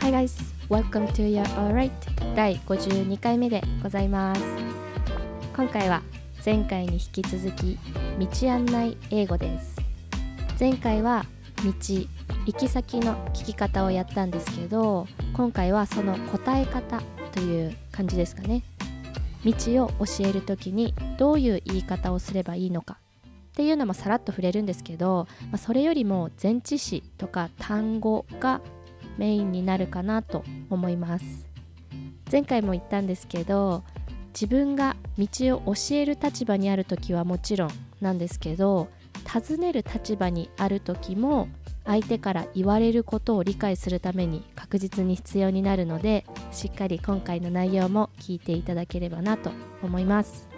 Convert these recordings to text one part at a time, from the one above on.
Hi guys, welcome to your alright 第52回目でございます。今回は前回に引き続き道案内英語です。前回は道行き先の聞き方をやったんですけど今回はその答え方という感じですかね。道を教える時にどういう言い方をすればいいのか。っていうのもさらっと触れるんですけど、まあ、それよりも前置詞とか単語がメインになるかなと思います。前回も言ったんですけど自分が道を教える立場にある時はもちろんなんですけど尋ねる立場にある時も相手から言われることを理解するために確実に必要になるのでしっかり今回の内容も聞いていただければなと思います。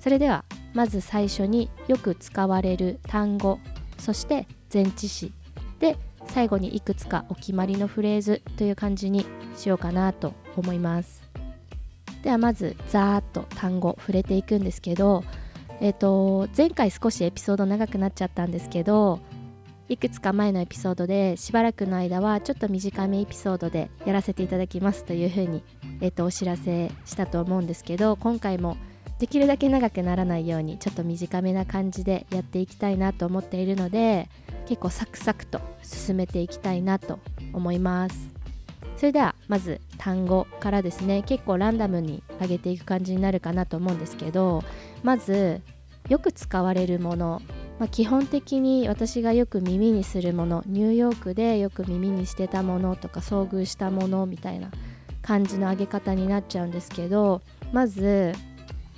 それではまず最初によく使われる単語そして前置詞で最後にいくつかお決まりのフレーズという感じにしようかなと思います。ではまずざーっと単語触れていくんですけどえっ、ー、と前回少しエピソード長くなっちゃったんですけどいくつか前のエピソードでしばらくの間はちょっと短めエピソードでやらせていただきますというふうに、えー、とお知らせしたと思うんですけど今回もできるだけ長くならないようにちょっと短めな感じでやっていきたいなと思っているので結構サクサクと進めていきたいなと思います。それではまず単語からですね。結構ランダムに上げていく感じになるかなと思うんですけどまずよく使われるもの、まあ、基本的に私がよく耳にするもの。ニューヨークでよく耳にしてたものとか遭遇したものみたいな感じの上げ方になっちゃうんですけどまず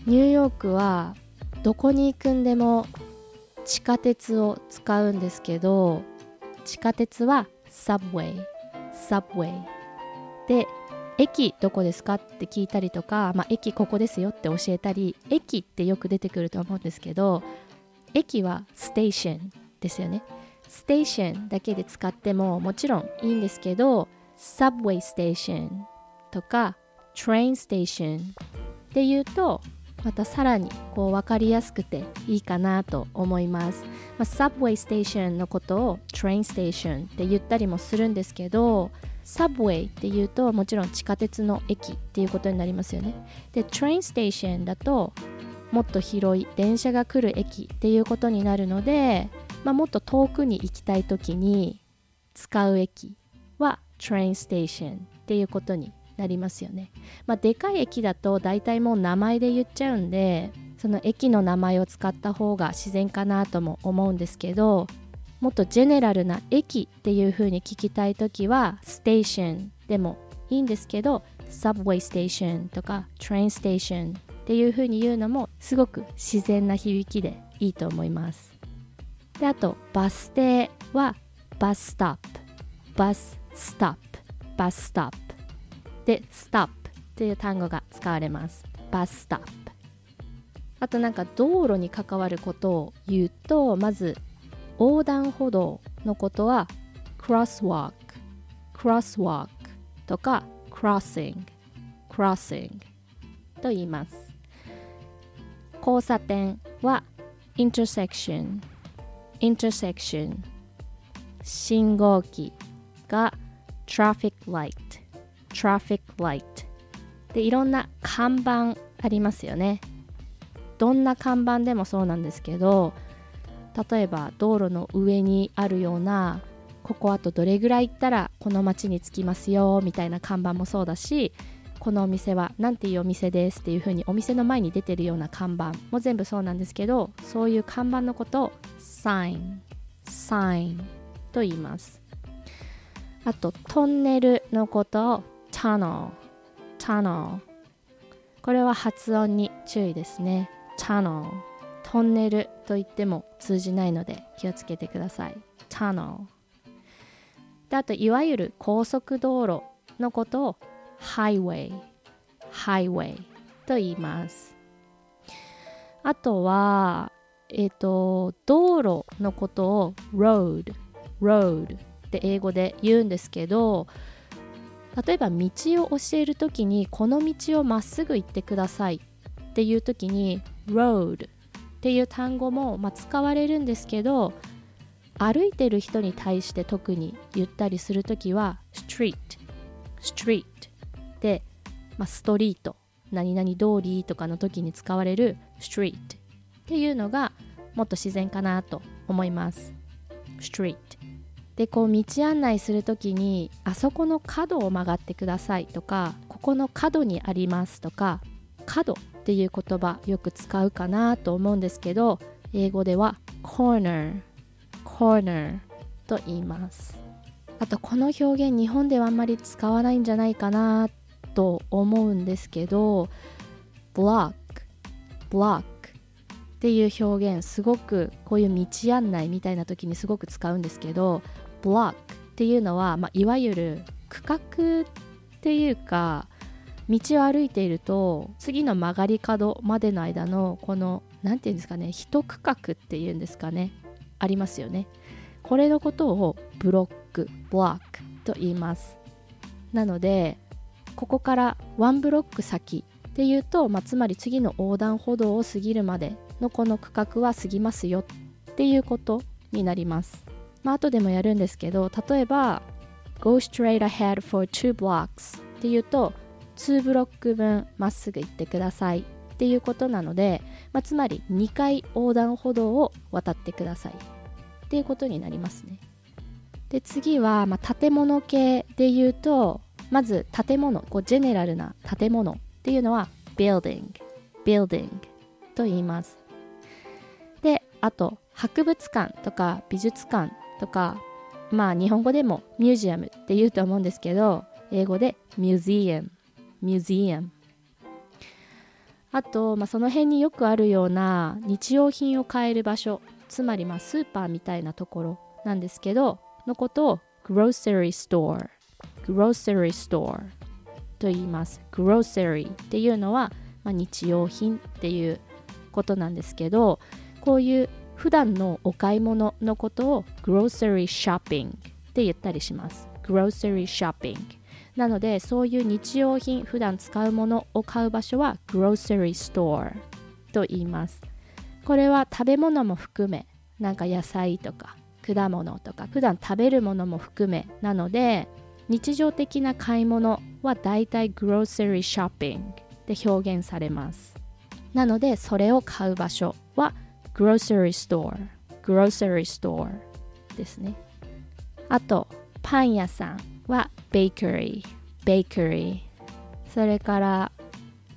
ニューヨークはどこに行くんでも地下鉄を使うんですけど地下鉄は subway subway で駅どこですかって聞いたりとか、まあ、駅ここですよって教えたり駅ってよく出てくると思うんですけど駅はステーションですよね。ステーションだけで使ってももちろんいいんですけど subway station とか train station っていうとまたさらにこう分かりやすくていいかなと思います、まあ、サブウェイステーションのことをトレインステーションって言ったりもするんですけどサブウェイっていうともちろん地下鉄の駅っていうことになりますよね。でトレインステーションだともっと広い電車が来る駅っていうことになるので、まあ、もっと遠くに行きたい時に使う駅はトレインステーションっていうことになりますよね。まあ、でかい駅だと大体もう名前で言っちゃうんでその駅の名前を使った方が自然かなとも思うんですけどもっとジェネラルな駅っていう風に聞きたい時はステーションでもいいんですけどサブウェイステーションとかトレインステーションっていう風に言うのもすごく自然な響きでいいと思います。であとバス停はバスストップバスストップバスストップで stop という単語が使われますバスストップあとなんか道路に関わることを言うとまず横断歩道のことは crosswalk crosswalk とか crossing crossing と言います交差点は intersection intersection 信号機が traffic light traffic light. でいろんな看板ありますよね。どんな看板でもそうなんですけど例えば道路の上にあるようなここあとどれぐらい行ったらこの町に着きますよみたいな看板もそうだしこのお店は何ていうお店ですっていう風にお店の前に出てるような看板も全部そうなんですけどそういう看板のことを sign sign と言います。あとトンネルのことを tunnel tunnel これは発音に注意ですね。tunnel トンネルと言っても通じないので気をつけてください。tunnel であといわゆる高速道路のことを highway highway と言います。あとはえっ、ー、と道路のことを road road って英語で言うんですけど例えば道を教える時にこの道をまっすぐ行ってくださいっていう時に road っていう単語も、ま、使われるんですけど歩いてる人に対して特に言ったりする時は street street で、まあ、ストリート何々通りとかの時に使われる street っていうのがもっと自然かなと思います。street でこう道案内する時にあそこの角を曲がってくださいとかここの角にありますとか角っていう言葉よく使うかなと思うんですけど英語では corner corner と言います。あとこの表現日本ではあんまり使わないんじゃないかなと思うんですけど block block っていう表現すごくこういう道案内みたいな時にすごく使うんですけど block っていうのは、まあ、いわゆる区画っていうか道を歩いていると次の曲がり角までの間のこの何て言うんですかね一区画っていうんですかねありますよね。これのことをブロックブロックと言います。なのでここからワンブロック先っていうと、まあ、つまり次の横断歩道を過ぎるまでのこの区画は過ぎますよっていうことになります。まあ後でもやるんですけど例えば Go straight ahead for two blocks っていうと2ブロック分まっすぐ行ってくださいっていうことなので、まあ、つまり2回横断歩道を渡ってくださいっていうことになりますね。で次は、まあ、建物系で言うとまず建物こうジェネラルな建物っていうのは building building と言います。であと博物館とか美術館とかまあ日本語でもミュージアムって言うと思うんですけど英語でミュージアムミュージアム。あと、まあ、その辺によくあるような日用品を買える場所つまりまあスーパーみたいなところなんですけどのことを grocery store grocery store と言います。grocery っていうのは、まあ、日用品っていうことなんですけどこういう普段のお買い物のことを grocery shopping って言ったりします。grocery shopping なのでそういう日用品普段使うものを買う場所は grocery store と言います。これは食べ物も含めなんか野菜とか果物とか普段食べるものも含めなので日常的な買い物はだいたい grocery shopping で表現されます。なのでそれを買う場所は grocery store grocery store ですねあとパン屋さんは bakery bakery それから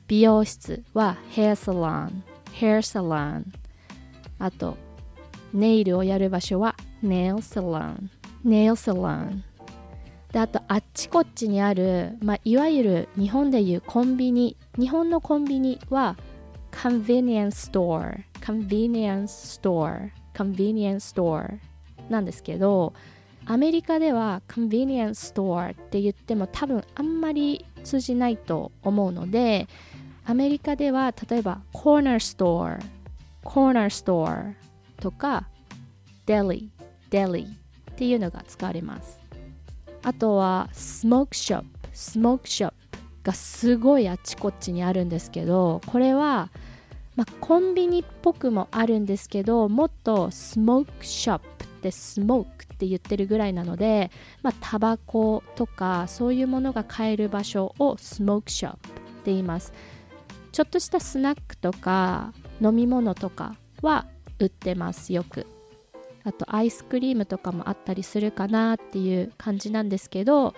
美容室は hair salon hair salon あとネイルをやる場所は nail salon nail salon であとあっちこっちにある、まあ、いわゆる日本でいうコンビニ日本のコンビニは convenience store convenience store convenience store なんですけどアメリカでは convenience store って言っても多分あんまり通じないと思うのでアメリカでは例えば corner store corner store とか deli deli っていうのが使われますあとは smoke shop smoke shop がすごいあちこちにあるんですけどこれは、まあ、コンビニっぽくもあるんですけどもっとスモークショップってスモークって言ってるぐらいなので、まあ、タバコとかそういうものが買える場所をスモークショップって言います。ちょっとしたスナックとか飲み物とかは売ってますよく。あとアイスクリームとかもあったりするかなっていう感じなんですけど、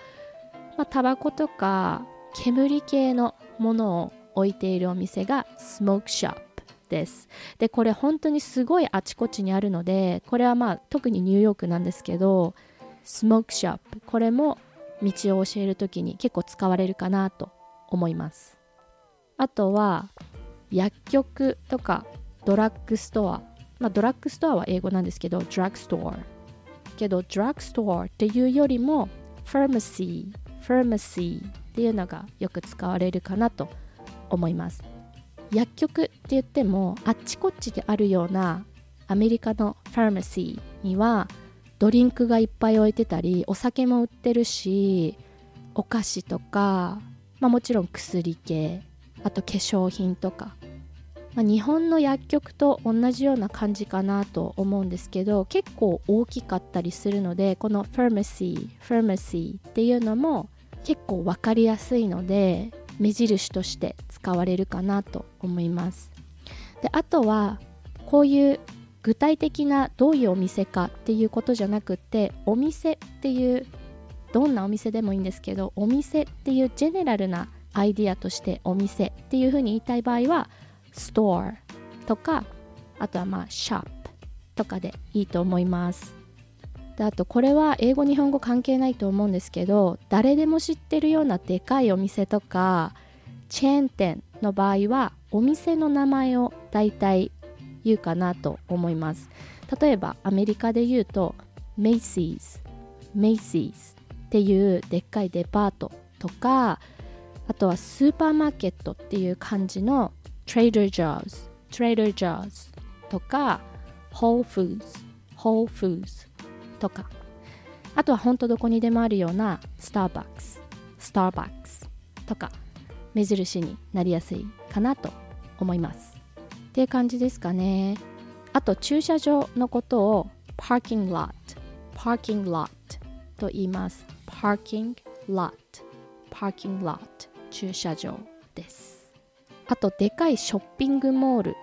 まあ、タバコとか煙系のものを置いているお店がスモークショップです。でこれ本当にすごいあちこちにあるのでこれはまあ特にニューヨークなんですけどスモークショップこれも道を教える時に結構使われるかなと思います。あとは薬局とかドラッグストア。まあドラッグストアは英語なんですけどドラッグストアけどドラッグストアっていうよりもファーマシーファーマシーっていうのがよく使われるかなと思います思います。薬局って言ってもあっちこっちであるようなアメリカのファーマシーにはドリンクがいっぱい置いてたりお酒も売ってるしお菓子とか、まあ、もちろん薬系あと化粧品とかまあ、日本の薬局と同じような感じかなと思うんですけど結構大きかったりするのでこのファーマシーファーマシーっていうのも結構分かりやすいので目印として使われるかなと思います。であとはこういう具体的などういうお店かっていうことじゃなくてお店っていうどんなお店でもいいんですけどお店っていうジェネラルなアイディアとしてお店っていうふうに言いたい場合は store とかあとはまあ shop とかでいいと思います。であとこれは英語日本語関係ないと思うんですけど誰でも知ってるようなでかいお店とかチェーン店の場合はお店の名前を大体言うかなと思います。例えばアメリカで言うと Macy's Macy's っていうでっかいデパートとかあとはスーパーマーケットっていう感じの Trader Joe's Trader Joe's とか Whole Foods Whole Foods とか。あとは本当どこにでもあるような Starbucks Starbucks とか。目印になりやすいかなと思います。っていう感じですかね。あと駐車場のことを Parking Lot Parking Lot と言います。Parking Lot Parking Lot 駐車場です。あとでかいショッピングモール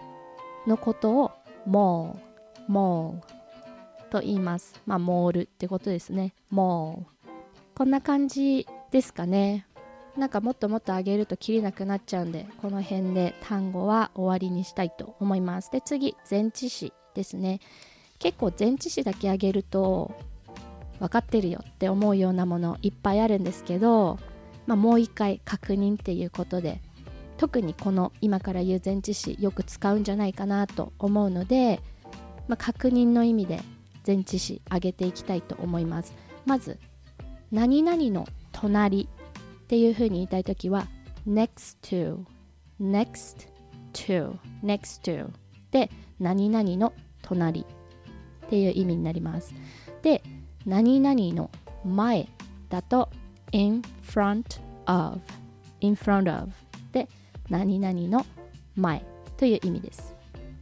のことをモールモールと言います。まあモールってことですね。モー。ルこんな感じですかね。なんかもっともっと上げると切れなくなっちゃうんでこの辺で単語は終わりにしたいと思います。で次前置詞ですね。結構前置詞だけ上げると分かってるよって思うようなものいっぱいあるんですけど、まあ、もう一回確認っていうことで特にこの今から言う前置詞よく使うんじゃないかなと思うので、まあ、確認の意味で前置詞上げていきたいと思いますまず何々の隣っていうふうに言いたいときは next to next to next to で何々の隣っていう意味になりますで何々の前だと in front of in front of で何々の前という意味です。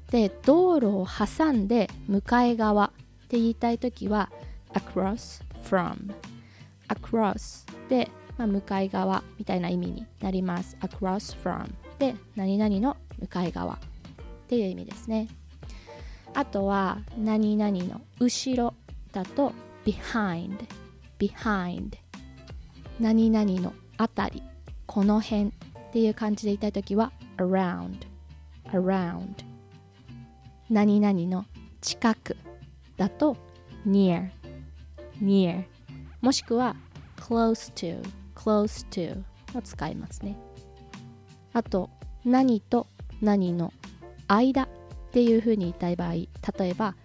で道路を挟んで向かい側って言いたい時は across from across で、まあ、向かい側みたいな意味になります。across from で何々の向かい側っていう意味ですね。あとは何々の後ろだと behind behind 何々のあたりこの辺っていう感じで言いたいときは around around 何々の近くだと near near もしくは close to close to を使いますね。あと何と何の間っていう風に言いたい場合例えば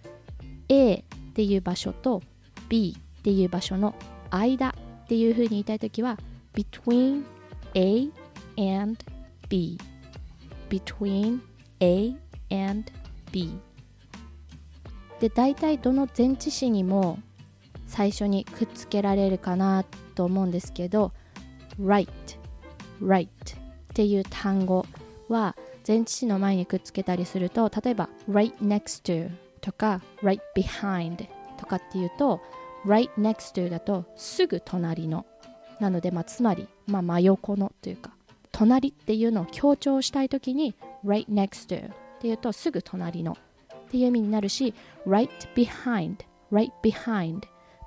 A っていう場所と B っていう場所の間っていう風に言いたいときは between A and B between A and B で大体どの前置詞にも最初にくっつけられるかなと思うんですけど right right っていう単語は前置詞の前にくっつけたりすると例えば right next to とか right behind とかっていうと right next to だとすぐ隣のなので、まあ、つまり、まあ、真横のというか隣っていうのを強調したいときに right next to っていうとすぐ隣のっていう意味になるし right behind right behind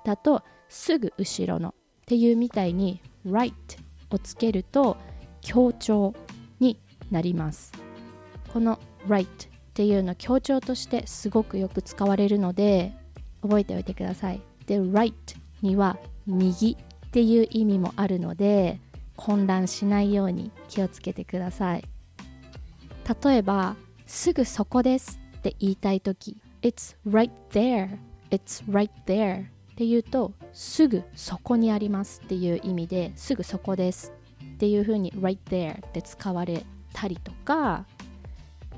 だとすぐ後ろのっていうみたいに right をつけると強調になります。この right っていうの強調としてすごくよく使われるので覚えておいてください。で right には右っていう意味もあるので混乱しないように気をつけてください。例えばすぐそこです。って言いたい時 It's right there It's right there って言うとすぐそこにありますっていう意味ですぐそこですっていう風に right there って使われたりとか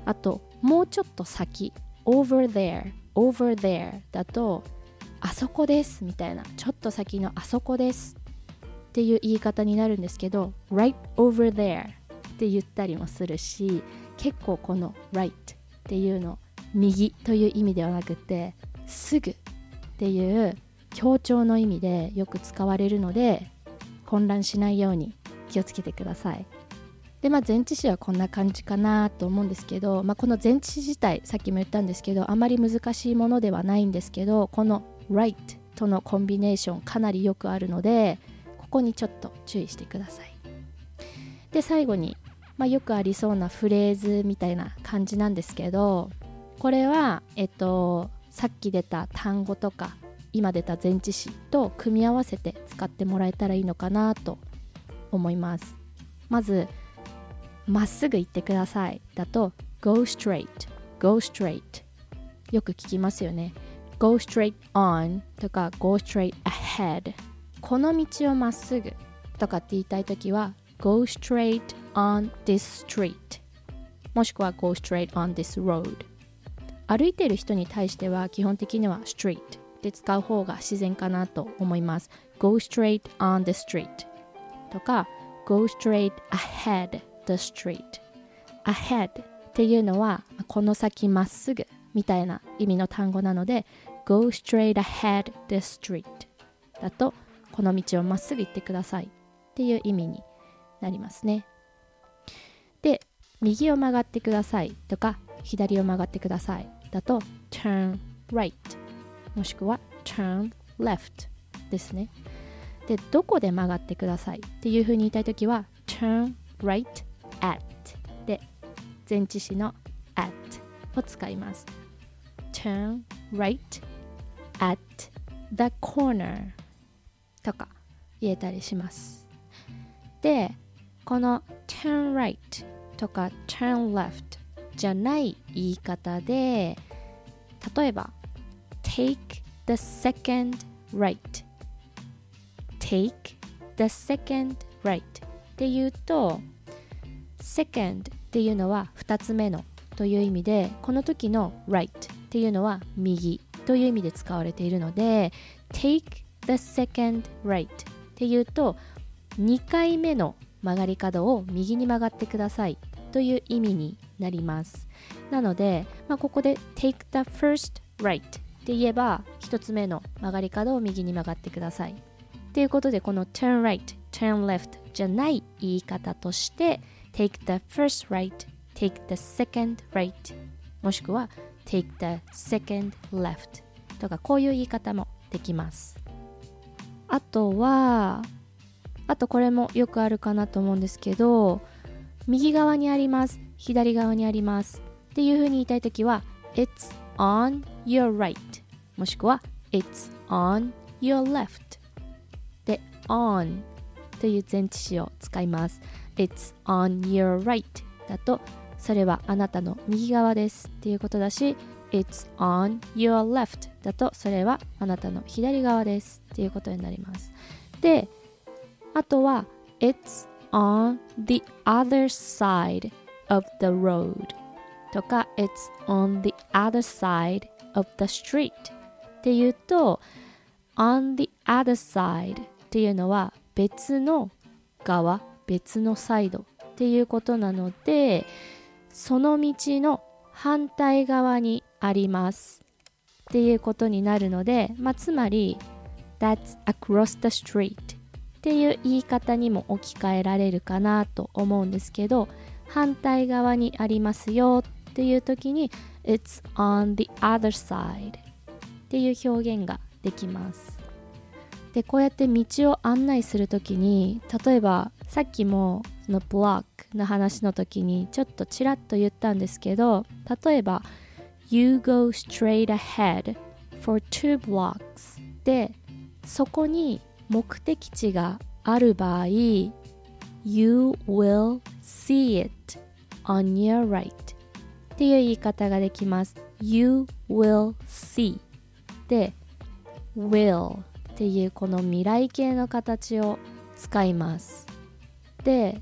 あともうちょっと先 over there over there だとあそこですみたいなちょっと先のあそこですっていう言い方になるんですけど right over there って言ったりもするし結構この right っていうの右という意味ではなくてすぐっていう強調の意味でよく使われるので混乱しないように気をつけてください。でまあ前置詞はこんな感じかなと思うんですけど、まあ、この前置詞自体さっきも言ったんですけどあまり難しいものではないんですけどこの right とのコンビネーションかなりよくあるのでここにちょっと注意してください。で最後に、まあ、よくありそうなフレーズみたいな感じなんですけどこれはえっとさっき出た単語とか今出た前置詞と組み合わせて使ってもらえたらいいのかなと思います。まずまっすぐ行ってください。だと go straight go straight よく聞きますよね。go straight on とか go straight ahead この道をまっすぐとかって言いたいときは go straight on this street もしくは go straight on this road 歩いている人に対しては基本的には street で使う方が自然かなと思います。go straight on the street とか go straight ahead the street ahead っていうのはこの先まっすぐみたいな意味の単語なので go straight ahead the street だとこの道をまっすぐ行ってくださいっていう意味になりますね。で右を曲がってくださいとか左を曲がってくださいだと turn right もしくは turn left ですねでどこで曲がってくださいっていうふうに言いたいときは turn right at で前置詞の at を使います turn right at the corner とか言えたりしますでこの turn right とか turn left じゃない言い方で例えば take the second right. take the second right っていうと second っていうのは2つ目のという意味でこの時の right っていうのは右という意味で使われているので take the second right っていうと2回目の曲がり角を右に曲がってくださいという意味になります。なので、まあ、ここで take the first right って言えば1つ目の曲がり角を右に曲がってください。ということでこの turn right turn left じゃない言い方として take the first right take the second right もしくは take the second left とかこういう言い方もできます。あとはあとこれもよくあるかなと思うんですけど右側にあります。左側にあります。っていう風に言いたいときは It's on your right. もしくは It's on your left. で on という前置詞を使います。It's on your right だとそれはあなたの右側です。っていうことだし It's on your left だとそれはあなたの左側です。っていうことになります。であとは It's on the other side of the road とか It's on the other side of the street っていうと on the other side っていうのは別の側別のサイドっていうことなのでその道の反対側にありますっていうことになるので、まあ、つまり That's across the street っていう言い方にも置き換えられるかなと思うんですけど反対側にありますよっていう時に It's on the other side っていう表現ができます。でこうやって道を案内する時に例えばさっきもそのブロックの話の時にちょっとちらっと言ったんですけど例えば You go straight ahead for two blocks でそこに目的地がある場合 You will see it on your right っていう言い方ができます You will see で will っていうこの未来形の形を使いますで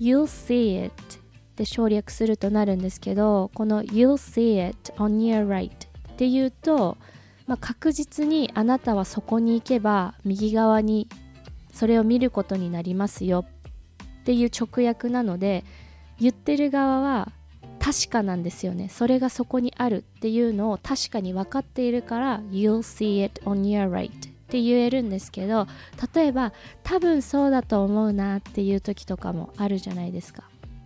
You'll see it で省略するとなるんですけどこの You'll see it on your right っていうと、まあ、確実にあなたはそこに行けば右側にそれを見ることになりますよ。っていう直訳なので言ってる側は確かなんですよね。それがそこにあるっていうのを確かに分かっているから You'll see it on your right って言えるんですけど例えば多分そうだと思うなっていう時とかもあるじゃないですか。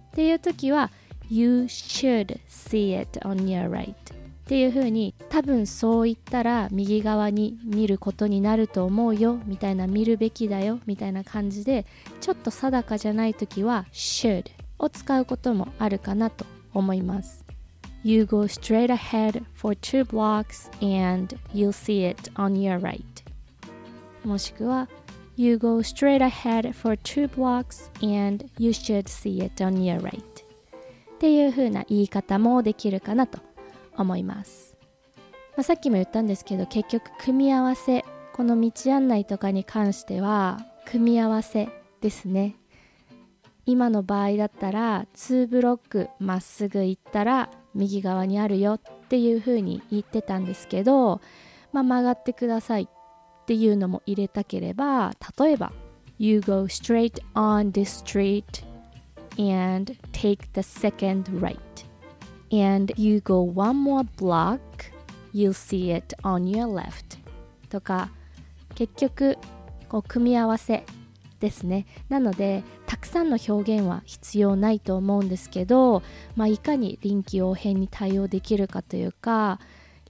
っていう時は You should see it on your right っていう風に多分そう言ったら右側に見ることになると思うよみたいな見るべきだよみたいな感じでちょっと定かじゃない時は should を使うこともあるかなと思います You go straight ahead for two blocks and you'll see it on your right もしくは You go straight ahead for two blocks and you should see it on your right っていう風な言い方もできるかなと思います、まあ、さっきも言ったんですけど結局組み合わせこの道案内とかに関しては組み合わせですね。今の場合だったら2ブロックまっすぐ行ったら右側にあるよっていう風に言ってたんですけど、まあ、曲がってくださいっていうのも入れたければ例えば You go straight on this street and take the second right and you go one more block you'll see it on your left. とか結局こう組み合わせですね。なのでたくさんの表現は必要ないと思うんですけど、まあ、いかに臨機応変に対応できるかというか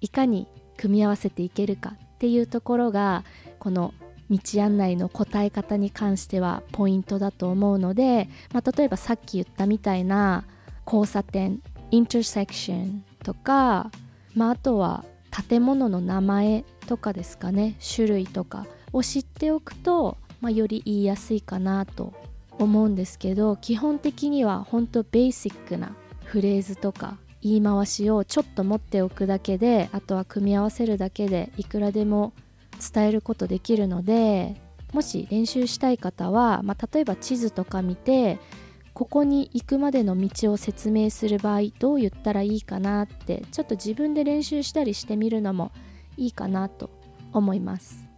いかに組み合わせていけるかっていうところがこの道案内の答え方に関してはポイントだと思うので、まあ、例えばさっき言ったみたいな交差点インターセクションとか、まあ、あとは建物の名前とかですかね。種類とかを知っておくと、まあ、より言いやすいかなと思うんですけど基本的には本当ベーシックなフレーズとか言い回しをちょっと持っておくだけであとは組み合わせるだけでいくらでも伝えることできるのでもし練習したい方は、まあ、例えば地図とか見てここに行くまでの道を説明する場合どう言ったらいいかなってちょっと自分で練習したりしてみるのもいいかなと思います。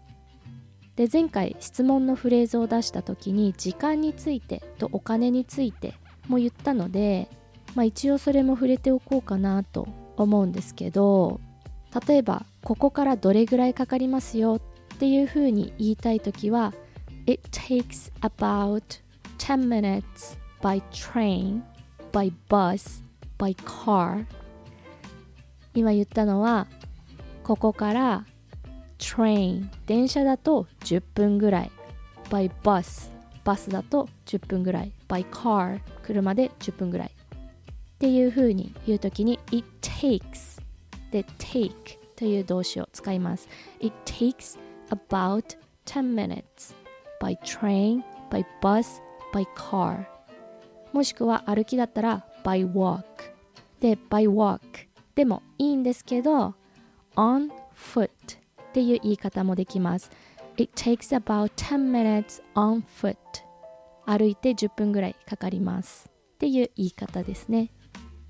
で前回質問のフレーズを出した時に時間についてとお金についても言ったので、まあ、一応それも触れておこうかなと思うんですけど例えばここからどれぐらいかかりますよっていうふうに言いたい時は It takes about 10 minutes by train, by bus, by car 今言ったのはここから train 電車だと10分ぐらい by bus バスだと10分ぐらい by car 車で10分ぐらいっていう風に言うときに it takes で take という動詞を使います it takes about 10 minutes by train by bus by car もしくは歩きだったら by walk で by walk でもいいんですけど on foot っていう言い方もできます。It takes about 10 minutes on foot 歩いて10分ぐらいかかります。っていう言い方ですね。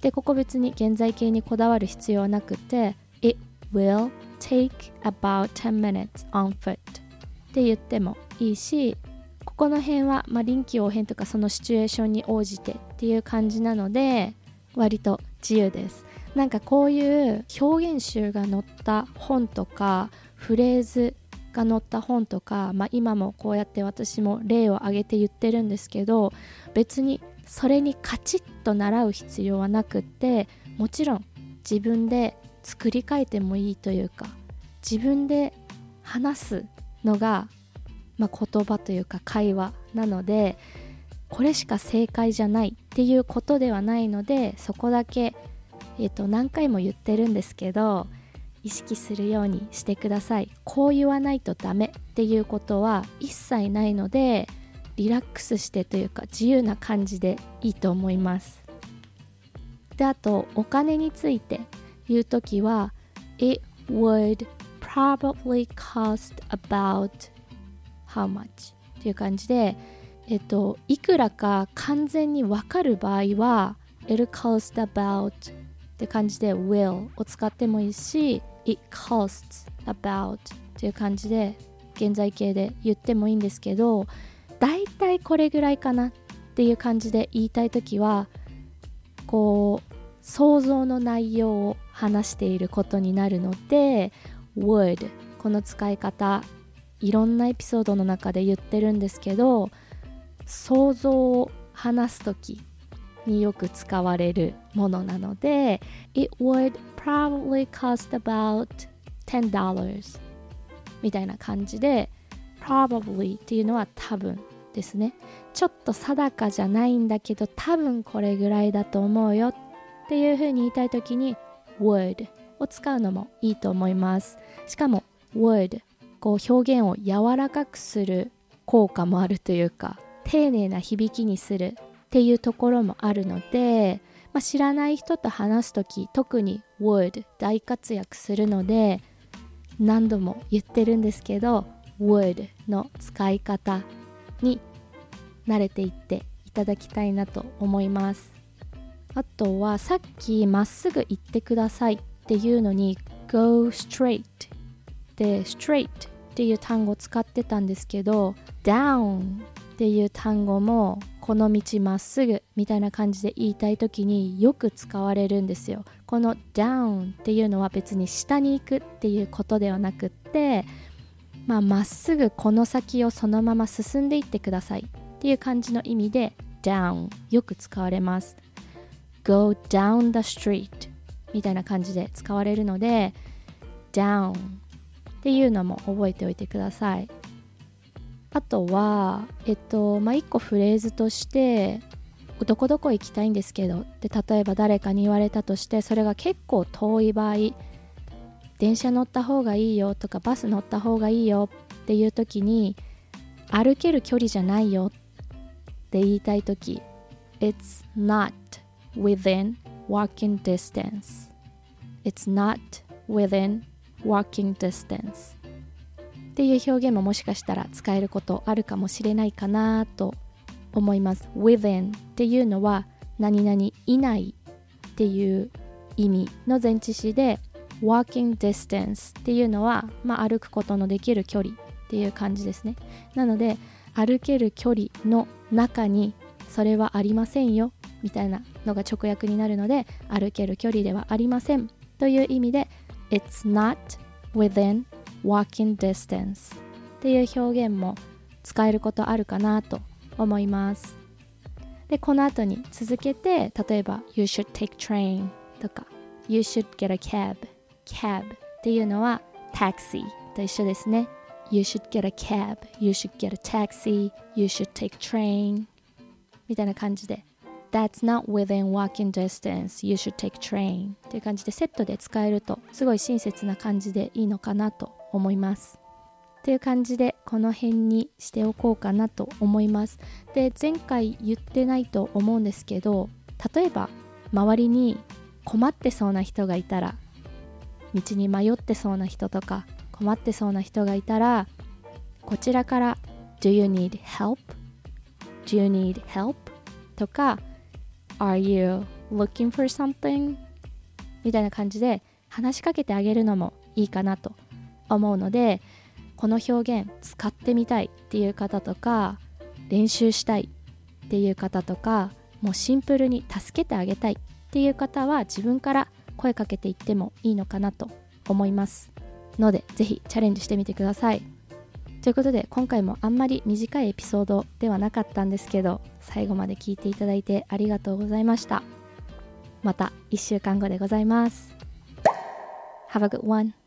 でここ別に現在形にこだわる必要はなくて It will take about 10 minutes on foot って言ってもいいしこの辺は、まあ、臨機応変とかそのシチュエーションに応じてっていう感じなので割と自由です。なんかこういう表現集が載った本とかフレーズが載った本とか、まあ、今もこうやって私も例を挙げて言ってるんですけど別にそれにカチッと習う必要はなくってもちろん自分で作り変えてもいいというか自分で話すのがまあ、言葉というか会話なのでこれしか正解じゃないっていうことではないのでそこだけ、えー、と何回も言ってるんですけど意識するようにしてください。こう言わないとダメっていうことは一切ないのでリラックスしてというか自由な感じでいいと思います。であとお金について言う時は It would probably cost about how much っていう感じで、えっと、いくらか完全に分かる場合は it costs about って感じで will を使ってもいいし it costs about っていう感じで現在形で言ってもいいんですけどだいたいこれぐらいかなっていう感じで言いたい時はこう想像の内容を話していることになるので would この使い方いろんなエピソードの中で言ってるんですけど想像を話す時によく使われるものなので It would probably cost about $10 みたいな感じで probably っていうのは多分ですね。ちょっと定かじゃないんだけど多分これぐらいだと思うよっていうふうに言いたい時に would を使うのもいいと思います。しかも would こう表現を柔らかくする効果もあるというか丁寧な響きにするっていうところもあるので、まあ、知らない人と話す時特に would 大活躍するので何度も言ってるんですけど would の使い方に慣れていっていただきたいなと思います。あとはさっきまっすぐ行ってくださいっていうのに go straight で straight っていう単語を使ってたんですけど down っていう単語もこの道まっすぐみたいな感じで言いたい時によく使われるんですよ。この down っていうのは別に下に行くっていうことではなくってまあ、まっすぐこの先をそのまま進んでいってください。っていう感じの意味で down よく使われます。go down the street みたいな感じで使われるので down っていうのも覚えておいてください。あとはえっとまあ一個フレーズとしてどこどこ行きたいんですけどで例えば誰かに言われたとしてそれが結構遠い場合電車乗った方がいいよとかバス乗った方がいいよっていう時に歩ける距離じゃないよって言いたい時 It's not within walking distance. It's not within walking distance っていう表現ももしかしたら使えることあるかもしれないかなと思います。within っていうのは何々以内っていう意味の前置詞で walking distance っていうのは、まあ、歩くことのできる距離っていう感じですね。なので歩ける距離の中にそれはありませんよみたいなのが直訳になるので歩ける距離ではありませんという意味で It's not within walking distance っていう表現も使えることあるかなと思いますでこの後に続けて例えば You should take train とか You should get a cab cab っていうのは taxi と一緒ですね You should get a cab You should get a taxi You should take train みたいな感じで That's not within walking distance You should take train っていう感じでセットで使えるとすごい親切な感じでいいのかなと思いますという感じでこの辺にしておこうかなと思いますで前回言ってないと思うんですけど例えば周りに困ってそうな人がいたら道に迷ってそうな人とか困ってそうな人がいたらこちらから Do you need help? Do you need help? とか Are you looking for something? みたいな感じで話しかけてあげるのもいいかなと思うのでこの表現使ってみたいっていう方とか練習したいっていう方とかもうシンプルに助けてあげたいっていう方は自分から声かけていってもいいのかなと思いますのでぜひチャレンジしてみてくださいということで今回もあんまり短いエピソードではなかったんですけど最後まで聞いていただいてありがとうございました。また1週間後でございます。Have a good one.